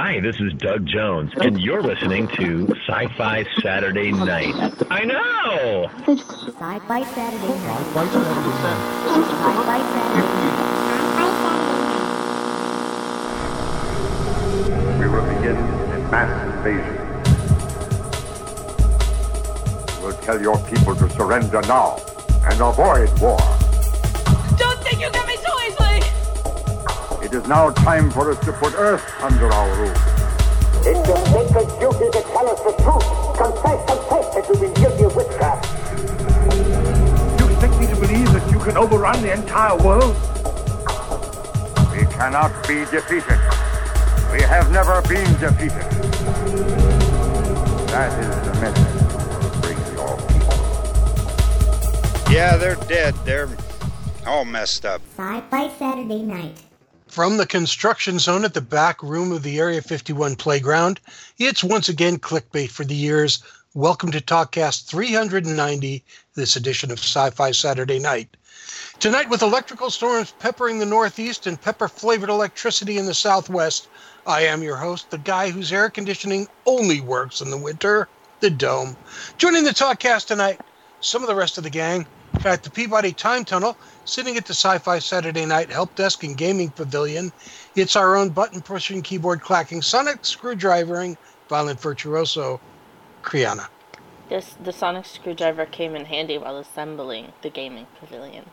Hi, this is Doug Jones, and you're listening to Sci Fi Saturday Night. I know! Sci-Fi Saturday night. Sci-Fi Saturday We will begin a mass invasion. We'll tell your people to surrender now and avoid war. It is now time for us to put Earth under our rule. It's your sacred duty to tell us the truth. Confess, confess that you've been guilty of witchcraft. You expect me to believe that you can overrun the entire world? We cannot be defeated. We have never been defeated. That is the message bring your people. Yeah, they're dead. They're all messed up. Sci-Fi Saturday night. From the construction zone at the back room of the Area 51 playground, it's once again clickbait for the years. Welcome to TalkCast 390, this edition of Sci Fi Saturday Night. Tonight, with electrical storms peppering the Northeast and pepper flavored electricity in the Southwest, I am your host, the guy whose air conditioning only works in the winter, the Dome. Joining the TalkCast tonight, some of the rest of the gang at the Peabody Time Tunnel, sitting at the Sci Fi Saturday Night Help Desk and Gaming Pavilion. It's our own button pushing, keyboard clacking, sonic screwdrivering, violent virtuoso, Kriana. This the sonic screwdriver came in handy while assembling the gaming pavilion.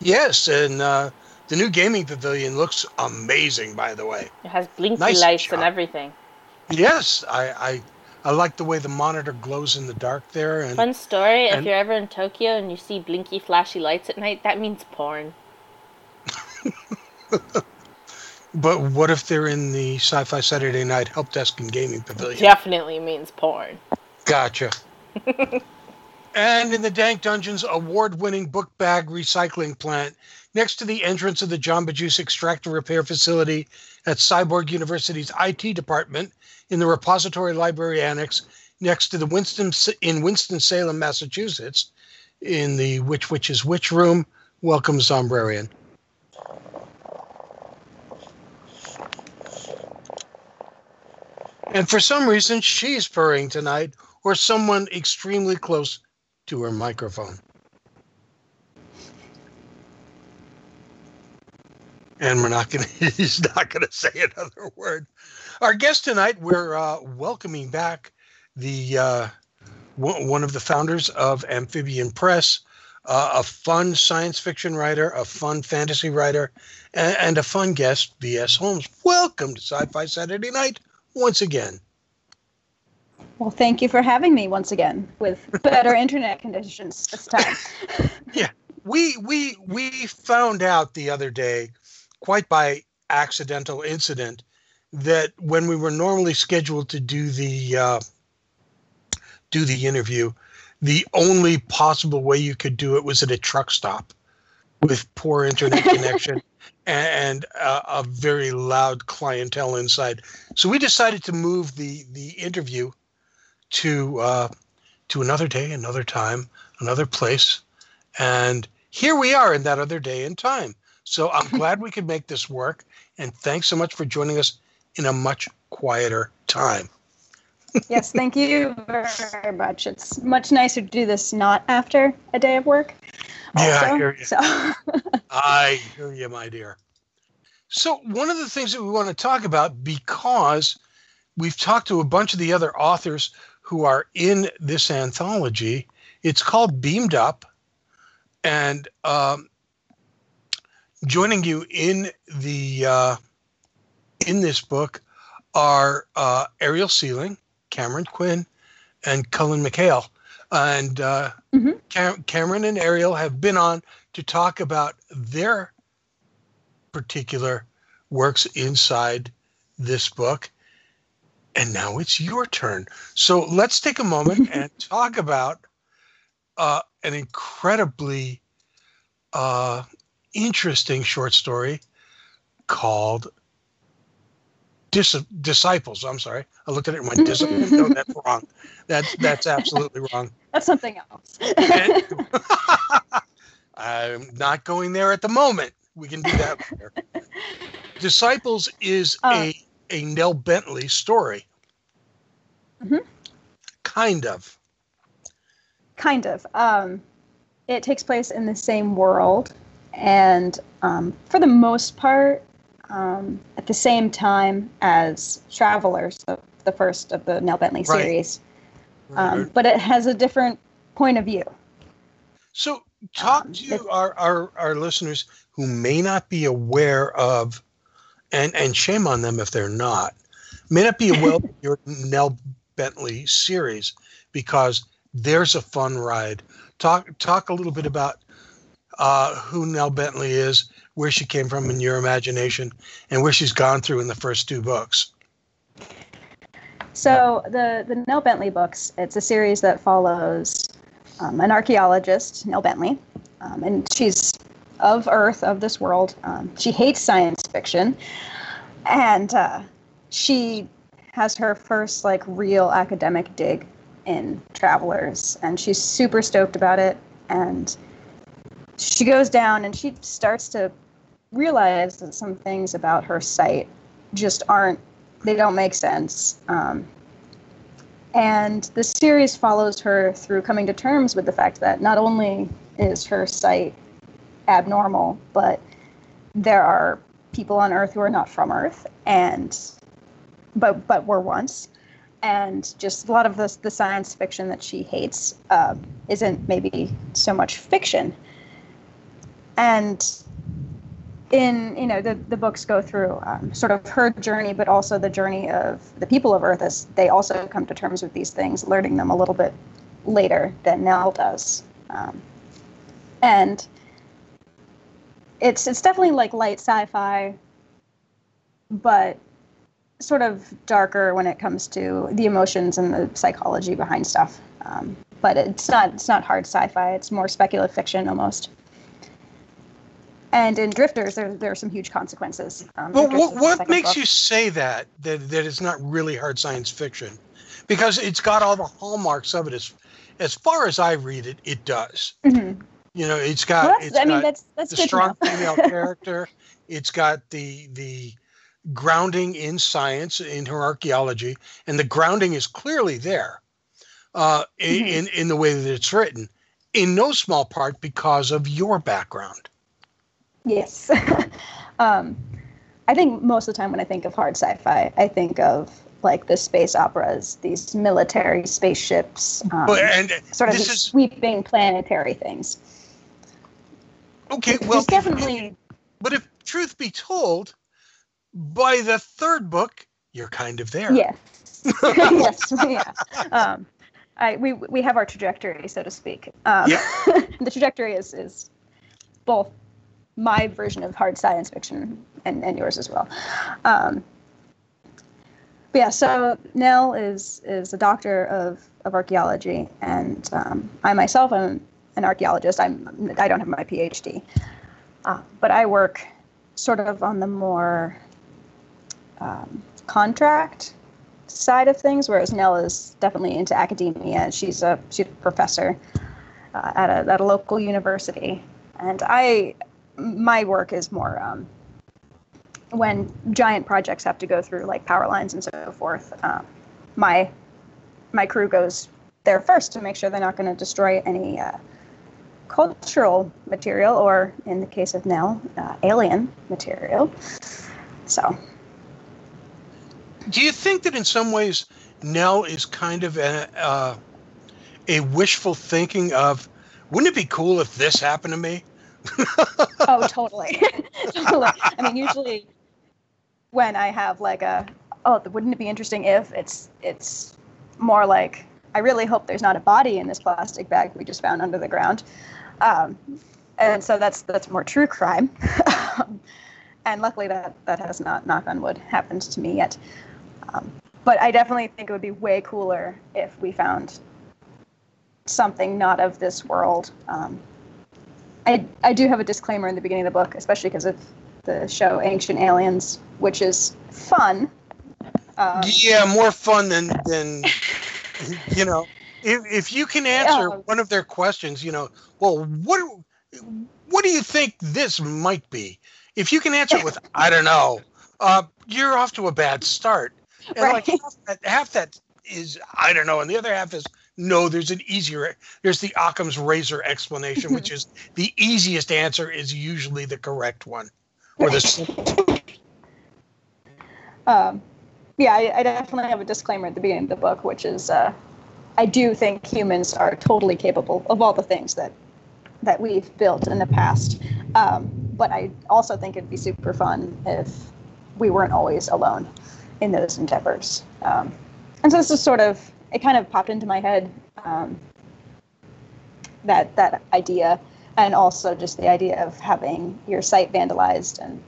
Yes, and uh, the new gaming pavilion looks amazing, by the way. It has blinky Nice lights job. and everything. Yes, I, I, I like the way the monitor glows in the dark there. And Fun story, if you're ever in Tokyo and you see blinky flashy lights at night, that means porn. but what if they're in the Sci-Fi Saturday Night Help Desk and Gaming Pavilion? Definitely means porn. Gotcha. and in the Dank Dungeons award winning book bag recycling plant next to the entrance of the Jamba Juice extractor repair facility at Cyborg University's IT department in the repository library annex next to the Winston in Winston-Salem, Massachusetts, in the Which Which is Which room. Welcome, Zombrarian. And for some reason, she's purring tonight, or someone extremely close to her microphone. And we're not going he's not going to say another word. Our guest tonight, we're uh, welcoming back the uh, one one of the founders of Amphibian Press, uh, a fun science fiction writer, a fun fantasy writer, and, and a fun guest, V.S. Holmes. Welcome to Sci Fi Saturday Night once again. Well, thank you for having me once again with better internet conditions this time. Yeah, we we we found out the other day quite by accidental incident that when we were normally scheduled to do the uh, do the interview the only possible way you could do it was at a truck stop with poor internet connection and a, a very loud clientele inside so we decided to move the the interview to uh, to another day another time another place and here we are in that other day and time. So I'm glad we could make this work. And thanks so much for joining us in a much quieter time. yes, thank you very much. It's much nicer to do this not after a day of work. Yeah, I hear you. So, I hear you, my dear. So, one of the things that we want to talk about, because we've talked to a bunch of the other authors who are in this anthology, it's called Beamed Up. And um, joining you in the uh, in this book are uh, Ariel Sealing, Cameron Quinn, and Cullen McHale. And uh, Mhm. Cam- Cameron and Ariel have been on to talk about their particular works inside this book. And now it's your turn. So let's take a moment and talk about uh, an incredibly uh, interesting short story called Dis- Disciples. I'm sorry. I looked at it and went, Discipline? No, that's wrong. That's, that's absolutely wrong. that's something else. And- I'm not going there at the moment. We can do that later. Disciples is Uh. a a Nell Bentley story. Mhm. Kind of. Kind of. Um, it takes place in the same world, and um, for the most part, um, at the same time as Travelers, the, the first of the Nell Bentley Right. series. Um, but it has a different point of view. So, talk Um, to our, our, our listeners who may not be aware of, and, and shame on them if they're not, may not be aware of your Nell Bentley series because there's a fun ride. Talk talk a little bit about uh, who Nell Bentley is, where she came from in your imagination, and where she's gone through in the first two books. So the the Nell Bentley books, it's a series that follows um, an archaeologist, Nell Bentley, um, and she's of Earth, of this world. Um, she hates science fiction, and uh, she has her first like real academic dig in Travelers, and she's super stoked about it. And she goes down and she starts to realize that some things about her site just aren't they don't make sense. Um, and the series follows her through coming to terms with the fact that not only is her site abnormal, but there are people on Earth who are not from Earth, and but but were once, and just a lot of the the science fiction that she hates uh, isn't maybe so much fiction. And in you know the, the books go through um, sort of her journey but also the journey of the people of earth as they also come to terms with these things learning them a little bit later than nell does um, and it's it's definitely like light sci-fi but sort of darker when it comes to the emotions and the psychology behind stuff um, but it's not it's not hard sci-fi it's more speculative fiction almost and in Drifters, there, there are some huge consequences. Um, Well, what, what makes book. you say that, that that it's not really hard science fiction? Because it's got all the hallmarks of it. As as far as I read it, it does. Mhm. You know, it's got Well, it's I mean, that's- that's the strong female character. It's got the the grounding in science in her archaeology, and the grounding is clearly there uh, Mm-hmm. in in the way that it's written. In no small part because of your background. Yes. um, I think most of the time when I think of hard sci-fi, I think of like the space operas, these military spaceships, um, But- and sort of this these is- sweeping planetary things. Okay, There's well, definitely But if truth be told, by the third book, you're kind of there. Yes. yes. Yeah. Um, I, we, we have our trajectory, so to speak. Um, the trajectory is, is both my version of hard science fiction and, and yours as well. Um, but yeah, so Nell is is a doctor of, of archaeology, and um, I myself am an archaeologist. I'm I don't have my PhD, uh, but I work sort of on the more um, contract side of things, whereas Nell is definitely into academia. She's a she's a professor uh, at a at a local university, and I my work is more um, when giant projects have to go through like power lines and so forth. Um, my my crew goes there first to make sure they're not going to destroy any uh, cultural material, or in the case of Nell, uh, alien material. So Do you think that in some ways Nell is kind of a, uh, a wishful thinking of, wouldn't it be cool if this happened to me? oh, totally. I mean, usually when I have like a, oh, wouldn't it be interesting if it's it's more like I really hope there's not a body in this plastic bag we just found under the ground, um, and so that's that's more true crime. and luckily that that has not, knock on wood, happened to me yet. Um, but I definitely think it would be way cooler if we found something not of this world. Um, I, I do have a disclaimer in the beginning of the book, especially because of the show Ancient Aliens, which is fun. Um, yeah, more fun than than you know. If if you can answer one of their questions, you know, well, what what do you think this might be? If you can answer it with I don't know, uh, you're off to a bad start. And Right. like half that, half that is I don't know, and the other half is no. There's an easier. There's the Occam's razor explanation, which is the easiest answer is usually the correct one, or the Um, yeah, I, I definitely have a disclaimer at the beginning of the book, which is uh, I do think humans are totally capable of all the things that that we've built in the past. Um, but I also think it'd be super fun if we weren't always alone in those endeavors. Um, and so this is sort of it kind of popped into my head um, that that idea, and also just the idea of having your site vandalized and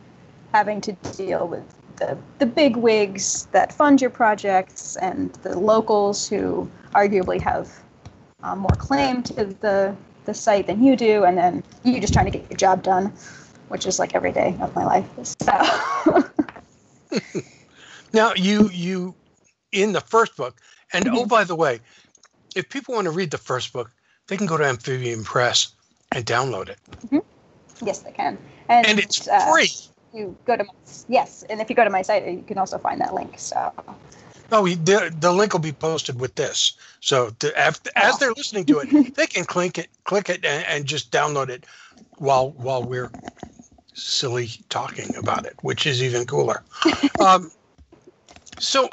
having to deal with the, the big wigs that fund your projects and the locals who arguably have um, more claim to the, the site than you do, and then you just trying to get your job done, which is like every day of my life. So, Now you you in the first book, and oh by the way, if people want to read the first book, they can go to Amphibian Press and download it, yes, they can. And, and it's uh, free. You go to my, yes, and if you go to my site, you can also find that link. So, Oh, we- the the link will be posted with this. So the, af- as they're listening to it, they can click it, click it, and, and just download it while while we're silly talking about it, which is even cooler. um, so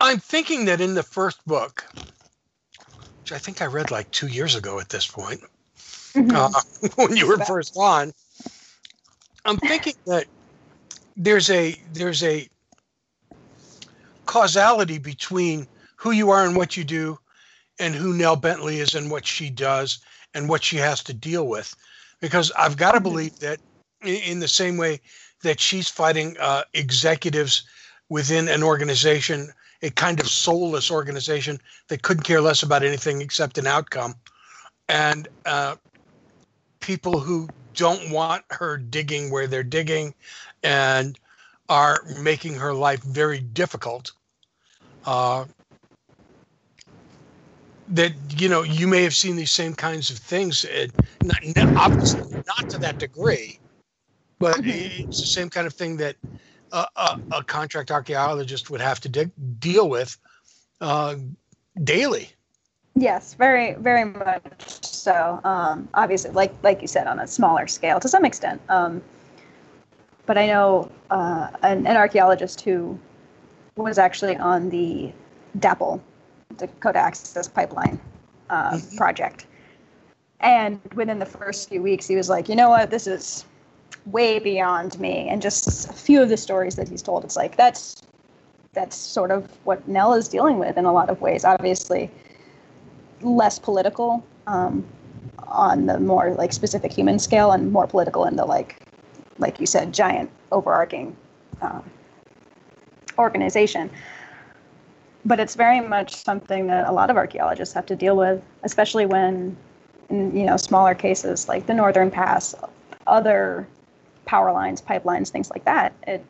I'm thinking that in the first book, which I think I read like two years ago at this point, uh, when you were first on, I'm thinking that there's a there's a causality between who you are and what you do and who Nell Bentley is and what she does and what she has to deal with. Because I've got to believe that in the same way that she's fighting uh, executives within an organization, a kind of soulless organization that couldn't care less about anything except an outcome, and uh, people who don't want her digging where they're digging and are making her life very difficult. Uh, that you know you may have seen these same kinds of things, uh, not, obviously not to that degree, but it's the same kind of thing that a, a, a contract archaeologist would have to dig, deal with uh, daily. Yes, very, very much so. Um, obviously, like like you said, on a smaller scale to some extent. Um, but I know uh, an, an archaeologist who was actually on the DAPL, Dakota Access Pipeline uh, project, and within the first few weeks, he was like, you know what, this is way beyond me. And just a few of the stories that he's told, it's like that's that's sort of what Nell is dealing with in a lot of ways. Obviously less political um, on the more like specific human scale and more political in the like like you said giant overarching um, organization but it's very much something that a lot of archaeologists have to deal with especially when in you know smaller cases like the northern pass other power lines pipelines things like that it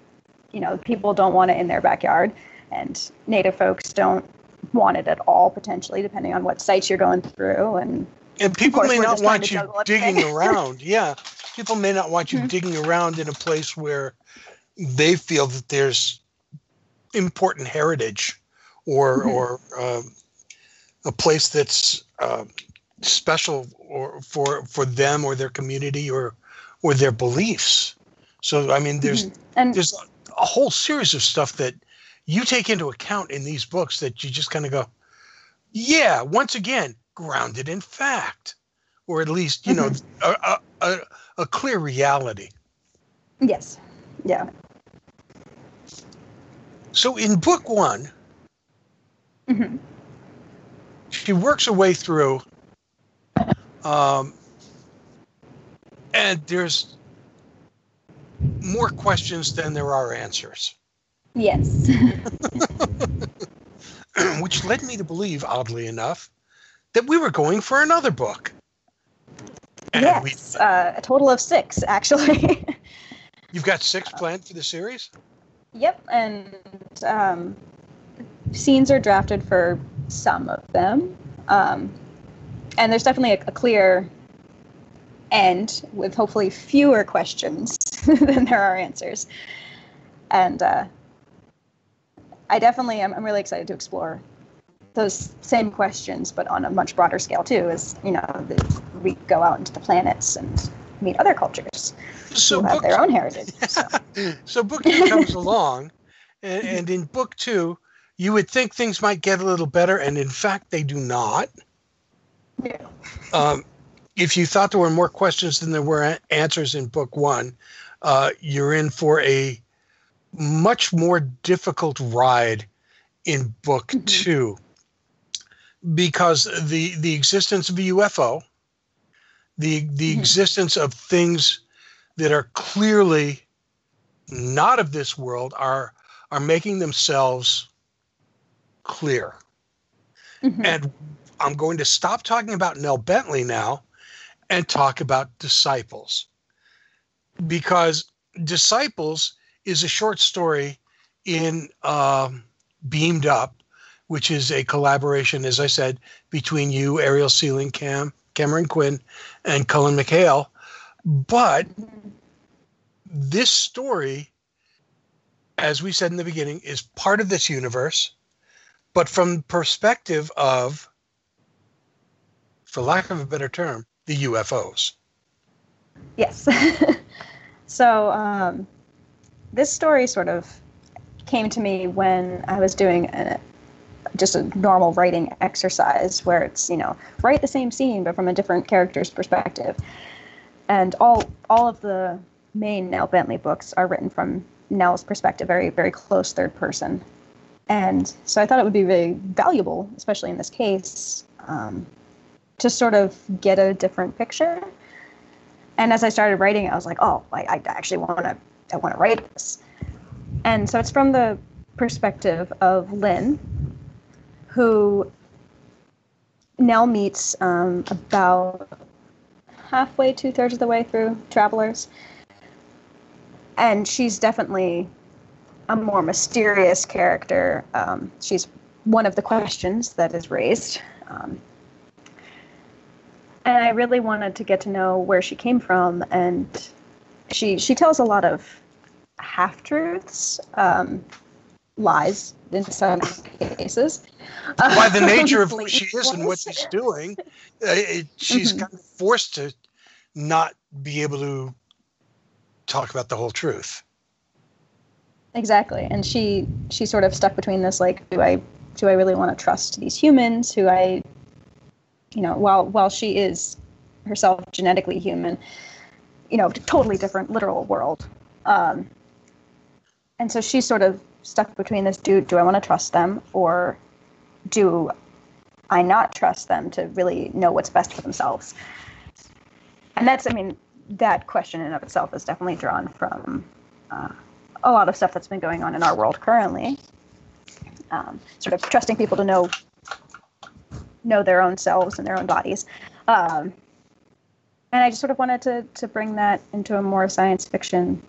you know people don't want it in their backyard and native folks don't want it at all potentially depending on what sites you're going through and And people may not want you digging around. Yeah. People may not want you Mhm. digging around in a place where they feel that there's important heritage or Mhm. or um, a place that's uh, special or for for them or their community or or their beliefs. So I mean there's Mhm. and there's a, whole series of stuff that you take into account in these books that you just kind of go, yeah, once again, grounded in fact, or at least, you know, a, a, a, clear reality. yes yeah So in book one, Mhm. she works her way through, um, and there's more questions than there are answers. yes which led me to believe, oddly enough, that we were going for another book. And we, yes uh, a total of six actually you've got six planned for the series? Yep, and um, scenes are drafted for some of them, um, and there's definitely a, a clear end with hopefully fewer questions than there are answers. And uh, I definitely am I'm really excited to explore those same questions, but on a much broader scale too. As you know, the, we go out into the planets and meet other cultures So who have their own heritage. So, so book two comes along, and, and in book two, you would think things might get a little better, and in fact, they do not. yeah. Um, if you thought there were more questions than there were answers in book one, uh, you're in for a much more difficult ride in book two because the the existence of a UFO, the the existence of things that are clearly not of this world are are making themselves clear. Mhm. And I'm going to stop talking about Nell Bentley now and talk about Disciples. Because Disciples is a short story in um, Beamed Up, which is a collaboration, as I said, between you, Ariel Sealing, Cam, Cameron Quinn, and Cullen McHale. But this story, as we said in the beginning, is part of this universe, but from perspective of, for lack of a better term, the UFOs. Yes. so um, this story sort of came to me when I was doing a, just a normal writing exercise where it's you know write the same scene but from a different character's perspective, and all all of the main Nell Bentley books are written from Nell's perspective, very very close third person, and so I thought it would be very valuable, especially in this case, um, to sort of get a different picture and as I started writing I was like, oh, I, I actually want to, I want to write this. And so it's from the perspective of Lynn, who Nell meets um, about halfway, two thirds of the way through Travelers, and she's definitely a more mysterious character. Um, she's one of the questions that is raised. Um, and I really wanted to get to know where she came from, and she she tells a lot of half truths, um, lies in some cases. By the nature of who she is and what she's doing, uh, it, she's Mhm. kind of forced to not be able to talk about the whole truth. Exactly, and she she sort of stuck between this like, do I do I really want to trust these humans who I, you know, while while she is herself genetically human, you know, totally different literal world, um, and so she's sort of stuck between this. Do do I want to trust them or do I not trust them to really know what's best for themselves? And that's, I mean, that question in of itself is definitely drawn from. Uh, a lot of stuff that's been going on in our world currently. Um, sort of trusting people to know know their own selves and their own bodies. Um, and I just sort of wanted to to bring that into a more science fiction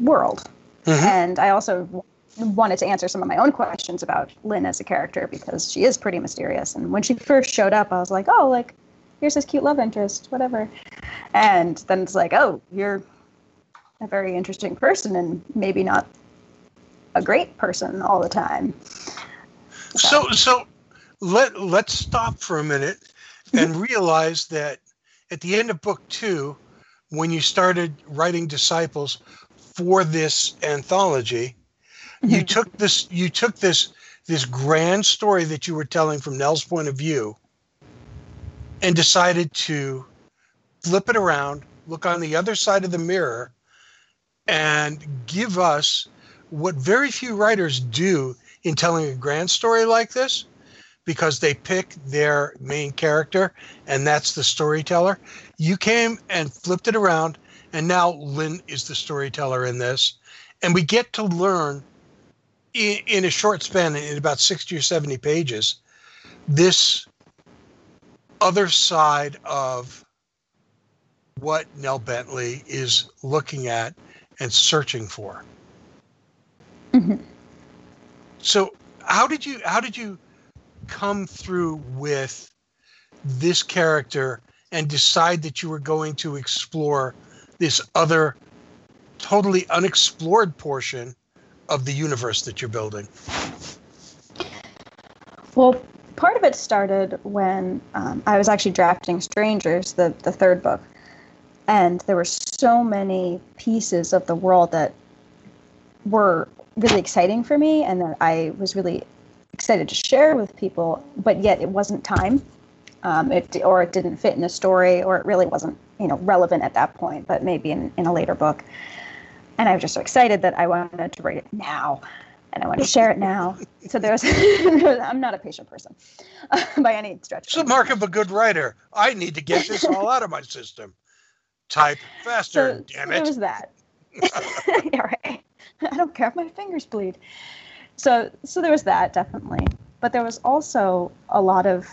world. Mhm. And I also wanted to answer some of my own questions about Lynn as a character because she is pretty mysterious. And when she first showed up, I was like, oh, like here's this cute love interest, whatever. And then it's like, oh, you're a very interesting person and maybe not a great person all the time. So so let let's stop for a minute and realize that at the end of book two, when you started writing disciples for this anthology, you mm-hmm. took this you took this this grand story that you were telling from Nell's point of view and decided to flip it around, look on the other side of the mirror, and give us what very few writers do in telling a grand story like this because they pick their main character and that's the storyteller. You came and flipped it around, and now Lynn is the storyteller in this. And we get to learn in, in a short span, in about 60 or 70 pages, this other side of what Nell Bentley is looking at and searching for. Mhm. So how did you how did you come through with this character and decide that you were going to explore this other totally unexplored portion of the universe that you're building? Well, part of it started when um, I was actually drafting Strangers, the, the third book. And there were so many pieces of the world that were really exciting for me and that I was really excited to share with people, but yet it wasn't time. Um, it, or it didn't fit in a story, or it really wasn't, you know, relevant at that point, but maybe in, in a later book. And I was just so excited that I wanted to write it now and I want to share it now. So there's, I'm not a patient person uh, by any stretch. It's the mark of a good writer. I need to get this all out of my system. Type faster, so, damn it. There was that. yeah, right. I don't care if my fingers bleed. So, so there was that definitely, but there was also a lot of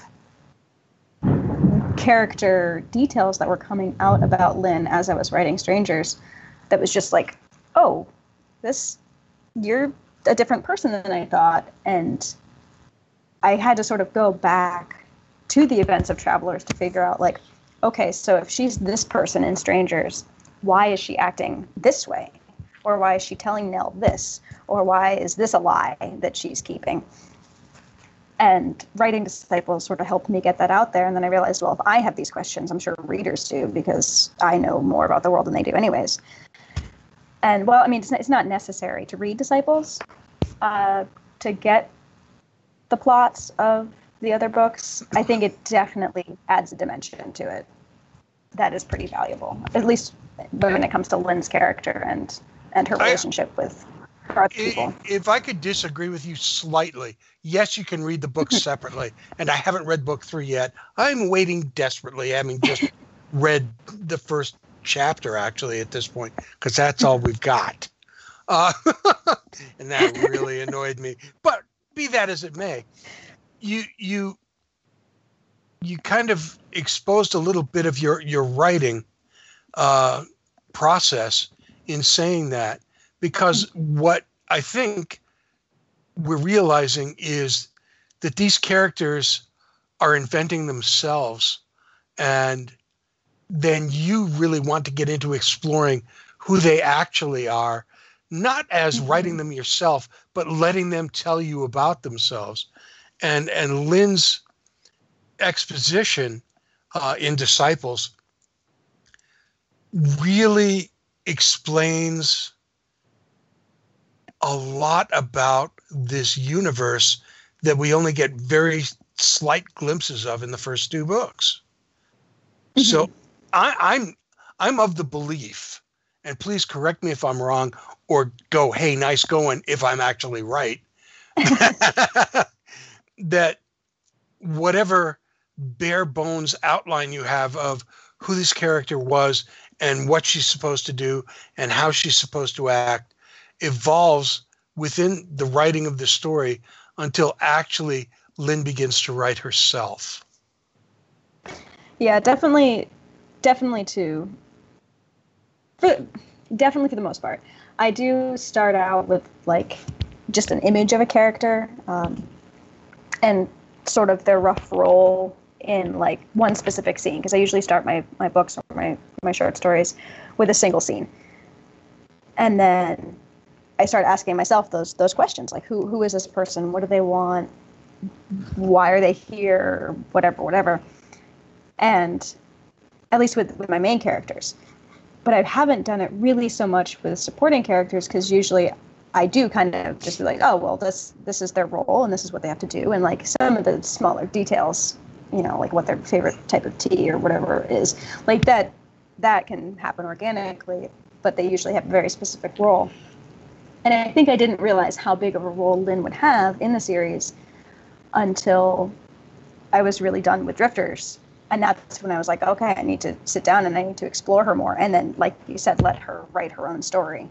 character details that were coming out about Lynn as I was writing Strangers. That was just like, oh, this you're a different person than I thought, and I had to sort of go back to the events of Travelers to figure out like, okay, so if she's this person in Strangers, why is she acting this way? Or why is she telling Nell this? Or why is this a lie that she's keeping? And writing Disciples sort of helped me get that out there. And then I realized, well, if I have these questions, I'm sure readers do because I know more about the world than they do, anyways. And well, I mean, it's not, necessary to read Disciples uh, to get the plots of the other books. I think it definitely adds a dimension to it that is pretty valuable, at least when it comes to Lynn's character and and her relationship I, with other people. If I could disagree with you slightly, yes, you can read the books separately, and I haven't read book three yet. I'm waiting desperately, having just read the first chapter actually at this point because that's all we've got. Uh, and that really annoyed me. But be that as it may, you you you kind of exposed a little bit of your your writing uh, process in saying that because what I think we're realizing is that these characters are inventing themselves and then you really want to get into exploring who they actually are, not as mm-hmm. writing them yourself, but letting them tell you about themselves. And and Lynn's exposition uh, in Disciples really explains a lot about this universe that we only get very slight glimpses of in the first two books. Mm-hmm. So I, I'm I'm of the belief, and please correct me if I'm wrong, or go, hey, nice going if I'm actually right. that whatever bare bones outline you have of who this character was and what she's supposed to do and how she's supposed to act evolves within the writing of the story until actually Lynn begins to write herself. Yeah, definitely definitely to for, definitely for the most part i do start out with like just an image of a character um, and sort of their rough role in like one specific scene because i usually start my, my books or my, my short stories with a single scene. And then i start asking myself those those questions like who who is this person? What do they want? Why are they here? Whatever whatever. And at least with, with my main characters. But I haven't done it really so much with supporting characters because usually I do kind of just be like, oh well, this this is their role and this is what they have to do, and like some of the smaller details, you know, like what their favorite type of tea or whatever is, like that that can happen organically, but they usually have a very specific role. And I think I didn't realize how big of a role Lynn would have in the series until I was really done with Drifters and that's when I was like, okay, I need to sit down and I need to explore her more. And then, like you said, let her write her own story.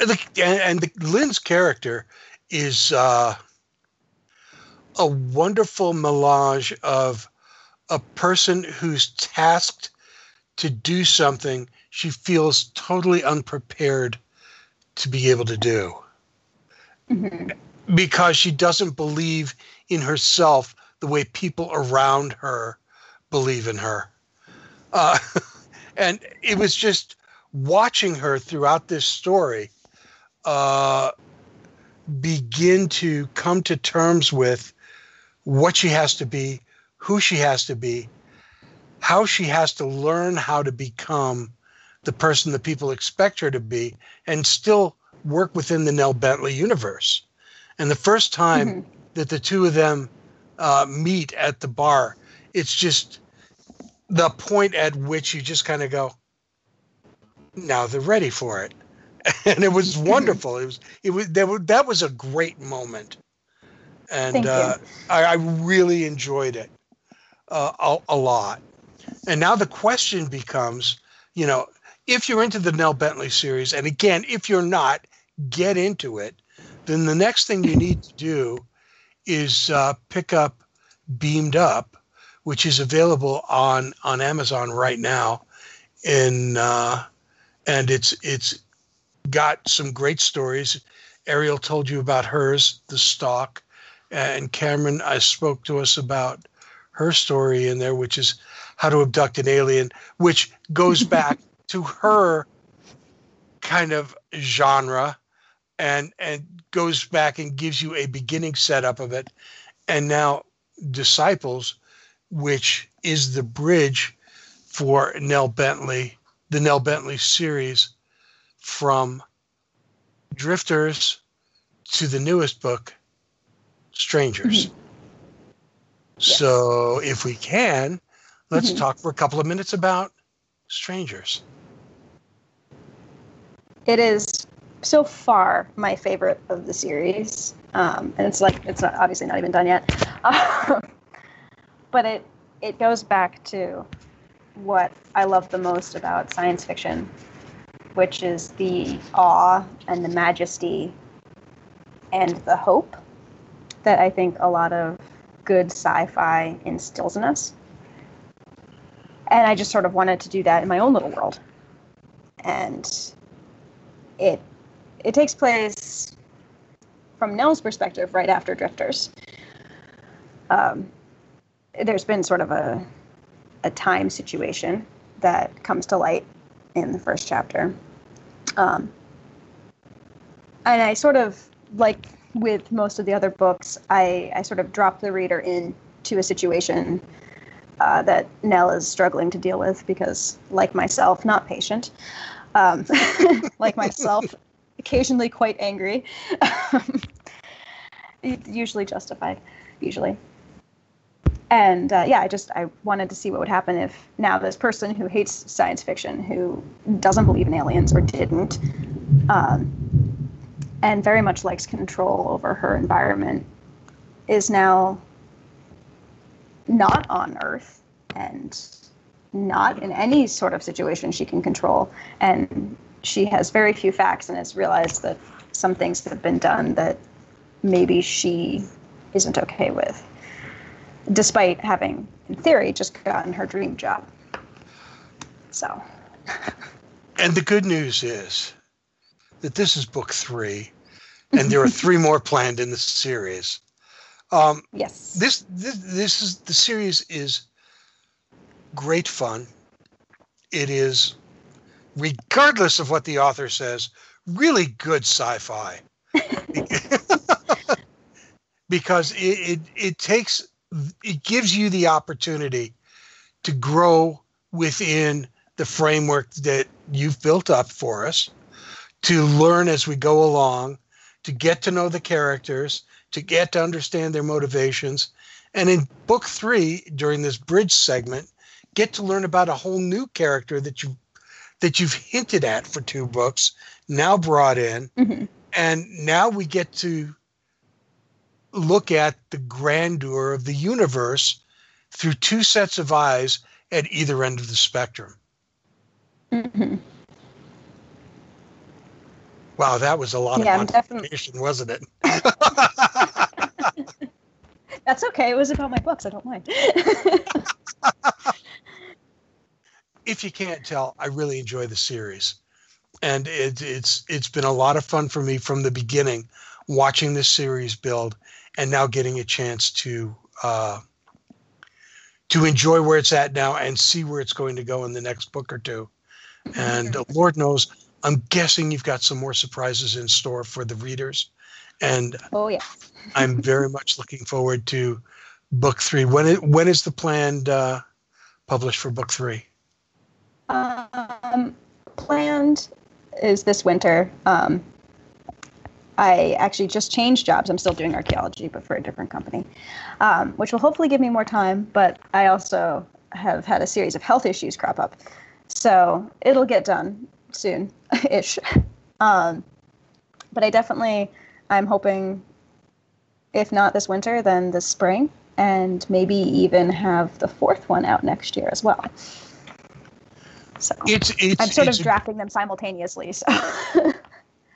And, the, and the, Lynn's character is uh, a wonderful melange of a person who's tasked to do something she feels totally unprepared to be able to do mm-hmm. because she doesn't believe in herself the way people around her believe in her. Uh, and it was just watching her throughout this story uh, begin to come to terms with what she has to be, who she has to be, how she has to learn how to become the person that people expect her to be, and still work within the Nell Bentley universe. And the first time mm-hmm. that the two of them uh, meet at the bar, it's just the point at which you just kind of go, now they're ready for it. And it was mm-hmm. wonderful. it was it was that, that was a great moment, and uh, I, I, really enjoyed it uh, a, a lot. And now the question becomes, you know, if you're into the Nell Bentley series, and again, if you're not, get into it. Then the next thing you need to do is uh, pick up Beamed Up, which is available on on Amazon right now, in uh, and it's it's got some great stories. Ariel told you about hers, the stalk, and Cameron I spoke to us about her story in there, which is how to abduct an alien, which goes back to her kind of genre and and goes back and gives you a beginning setup of it and now disciples which is the bridge for Nell Bentley the Nell Bentley series from drifters to the newest book strangers mm-hmm. so if we can let's mm-hmm. talk for a couple of minutes about strangers it is so far my favorite of the series, um, and it's like it's not, obviously not even done yet. Um, but it it goes back to what I love the most about science fiction, which is the awe and the majesty and the hope that I think a lot of good sci-fi instills in us. And I just sort of wanted to do that in my own little world. And it it takes place from Nell's perspective right after Drifters. Um, there's been sort of a a time situation that comes to light in the first chapter. Um, and I sort of like with most of the other books, I, I sort of drop the reader into a situation uh, that Nell is struggling to deal with because, like myself, not patient. Um, like myself, occasionally quite angry. usually justified, usually. And uh, yeah, I just I wanted to see what would happen if now this person who hates science fiction, who doesn't believe in aliens or didn't, um, and very much likes control over her environment, is now not on Earth and not in any sort of situation she can control and she has very few facts and has realized that some things have been done that maybe she isn't okay with, despite having, in theory, just gotten her dream job. So. and the good news is that this is book three, and there are three more planned in the series. Um, yes. This, this this is the series is great fun. It is regardless of what the author says, really good sci-fi. because it, it, it takes it gives you the opportunity to grow within the framework that you've built up for us, to learn as we go along, to get to know the characters, to get to understand their motivations. And in book three, during this bridge segment, get to learn about a whole new character that you've that you've hinted at for two books, now brought in. Mm-hmm. And now we get to look at the grandeur of the universe through two sets of eyes at either end of the spectrum. Mm-hmm. Wow, that was a lot yeah, of information, wasn't it? That's okay. It was about my books. I don't mind. if you can't tell, I really enjoy the series, and it, it's it's been a lot of fun for me from the beginning, watching this series build, and now getting a chance to uh, to enjoy where it's at now and see where it's going to go in the next book or two. And uh, Lord knows, I'm guessing you've got some more surprises in store for the readers. And Oh yeah. I'm very much looking forward to book three. When it, when is the planned uh, publish for book three? Um, planned is this winter. Um, I actually just changed jobs. I'm still doing archaeology, but for a different company, um, which will hopefully give me more time. But I also have had a series of health issues crop up, so it'll get done soon, ish. Um, but I definitely, I'm hoping, if not this winter, then this spring, and maybe even have the fourth one out next year as well. So It's it's I'm sort it's of drafting them simultaneously. So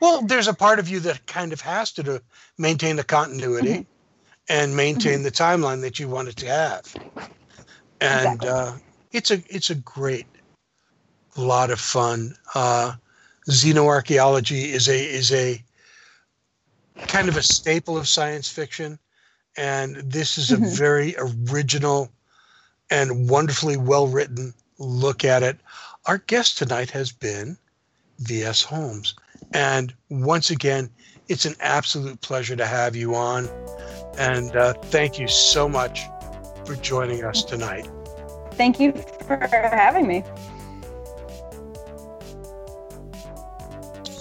Well, there's a part of you that kind of has to, to maintain the continuity Mm-hmm. and maintain the timeline that you want it to have. And Exactly. uh, it's a it's a great lot of fun. Uh, xenoarchaeology is a is a kind of a staple of science fiction, and this is a Mhm. very original and wonderfully well written look at it. Our guest tonight has been V.S. Holmes. And once again, it's an absolute pleasure to have you on. And uh, thank you so much for joining us tonight. thank you for having me.